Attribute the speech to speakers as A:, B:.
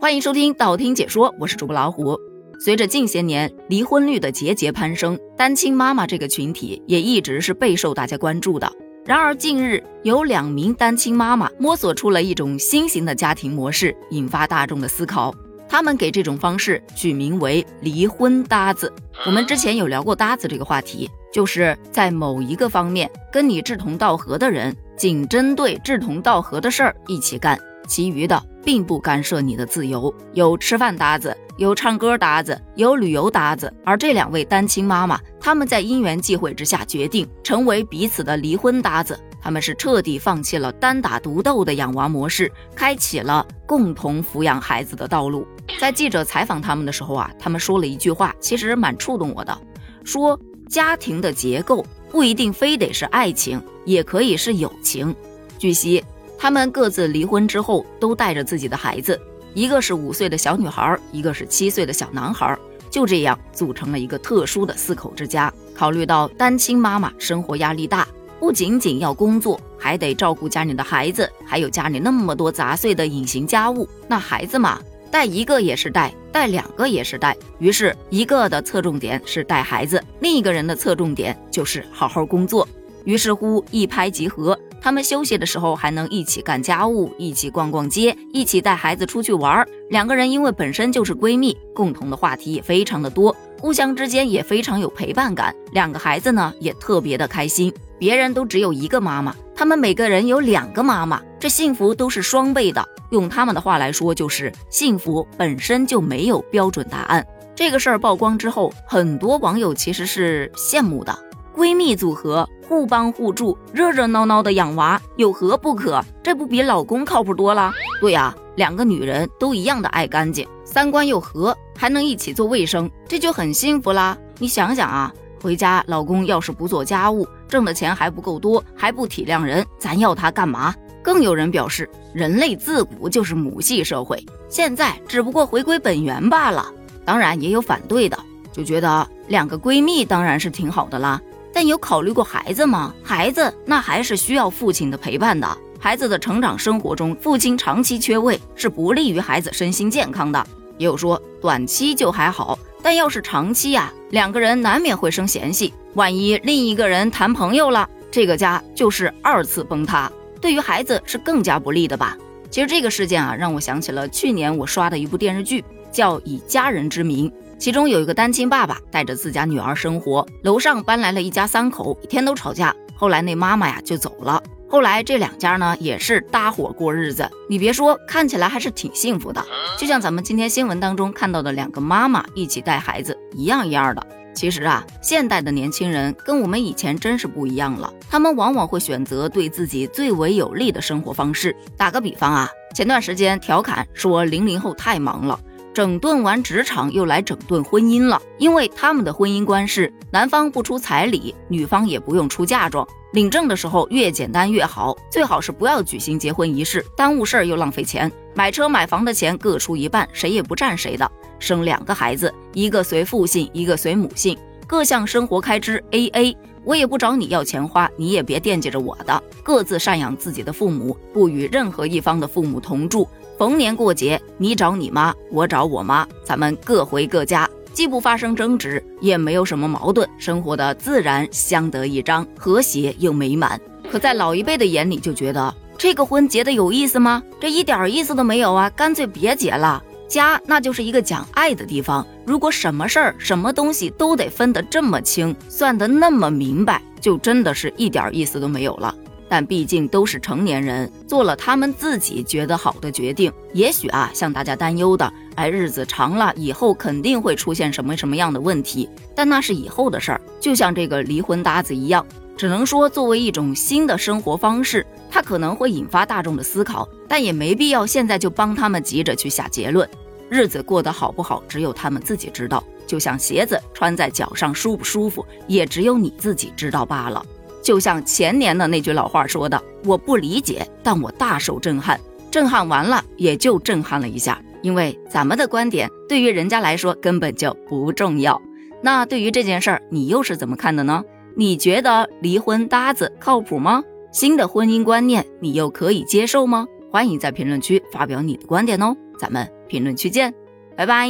A: 欢迎收听道听解说，我是主播老虎。随着近些年离婚率的节节攀升，单亲妈妈这个群体也一直是备受大家关注的。然而近日有两名单亲妈妈摸索出了一种新型的家庭模式，引发大众的思考。他们给这种方式取名为“离婚搭子”。我们之前有聊过搭子这个话题，就是在某一个方面跟你志同道合的人，仅针对志同道合的事儿一起干，其余的并不干涉你的自由。有吃饭搭子，有唱歌搭子，有旅游搭子。而这两位单亲妈妈，他们在因缘际会之下决定成为彼此的离婚搭子。他们是彻底放弃了单打独斗的养娃模式，开启了共同抚养孩子的道路。在记者采访他们的时候啊，他们说了一句话，其实蛮触动我的，说家庭的结构不一定非得是爱情，也可以是友情。据悉，他们各自离婚之后都带着自己的孩子，一个是五岁的小女孩，一个是七岁的小男孩，就这样组成了一个特殊的四口之家。考虑到单亲妈妈生活压力大。不仅仅要工作，还得照顾家里的孩子，还有家里那么多杂碎的隐形家务。那孩子嘛，带一个也是带，带两个也是带。于是，一个的侧重点是带孩子，另一个人的侧重点就是好好工作。于是乎，一拍即合，他们休息的时候还能一起干家务，一起逛逛街，一起带孩子出去玩。两个人因为本身就是闺蜜，共同的话题也非常的多，互相之间也非常有陪伴感。两个孩子呢，也特别的开心。别人都只有一个妈妈，他们每个人有两个妈妈，这幸福都是双倍的。用他们的话来说，就是幸福本身就没有标准答案。这个事儿曝光之后，很多网友其实是羡慕的。闺蜜组合，互帮互助，热热闹闹的养娃，有何不可？这不比老公靠谱多了？对呀，两个女人都一样的爱干净，三观又合，还能一起做卫生，这就很幸福啦。你想想啊。回家，老公要是不做家务，挣的钱还不够多，还不体谅人，咱要他干嘛？更有人表示，人类自古就是母系社会，现在只不过回归本源罢了。当然，也有反对的，就觉得两个闺蜜当然是挺好的啦。但有考虑过孩子吗？孩子那还是需要父亲的陪伴的。孩子的成长生活中，父亲长期缺位是不利于孩子身心健康的。也有说短期就还好。但要是长期呀，两个人难免会生嫌隙。万一另一个人谈朋友了，这个家就是二次崩塌，对于孩子是更加不利的吧？其实这个事件啊，让我想起了去年我刷的一部电视剧，叫《以家人之名》，其中有一个单亲爸爸带着自家女儿生活，楼上搬来了一家三口，每天都吵架。后来那妈妈呀就走了。后来这两家呢也是搭伙过日子，你别说，看起来还是挺幸福的，就像咱们今天新闻当中看到的两个妈妈一起带孩子一样一样的。其实啊，现代的年轻人跟我们以前真是不一样了，他们往往会选择对自己最为有利的生活方式。打个比方啊，前段时间调侃说零零后太忙了。整顿完职场，又来整顿婚姻了。因为他们的婚姻观是，男方不出彩礼，女方也不用出嫁妆，领证的时候越简单越好，最好是不要举行结婚仪式，耽误事儿又浪费钱。买车买房的钱各出一半，谁也不占谁的。生两个孩子，一个随父姓，一个随母姓，各项生活开支 A A，我也不找你要钱花，你也别惦记着我的。各自赡养自己的父母，不与任何一方的父母同住。逢年过节，你找你妈，我找我妈，咱们各回各家，既不发生争执，也没有什么矛盾，生活的自然相得益彰，和谐又美满。可在老一辈的眼里，就觉得这个婚结的有意思吗？这一点意思都没有啊！干脆别结了。家那就是一个讲爱的地方，如果什么事儿、什么东西都得分得这么清，算得那么明白，就真的是一点意思都没有了。但毕竟都是成年人，做了他们自己觉得好的决定。也许啊，像大家担忧的，哎，日子长了以后肯定会出现什么什么样的问题，但那是以后的事儿。就像这个离婚搭子一样，只能说作为一种新的生活方式，它可能会引发大众的思考，但也没必要现在就帮他们急着去下结论。日子过得好不好，只有他们自己知道。就像鞋子穿在脚上舒不舒服，也只有你自己知道罢了。就像前年的那句老话说的：“我不理解，但我大受震撼。震撼完了，也就震撼了一下，因为咱们的观点对于人家来说根本就不重要。那对于这件事儿，你又是怎么看的呢？你觉得离婚搭子靠谱吗？新的婚姻观念，你又可以接受吗？欢迎在评论区发表你的观点哦。咱们评论区见，拜拜。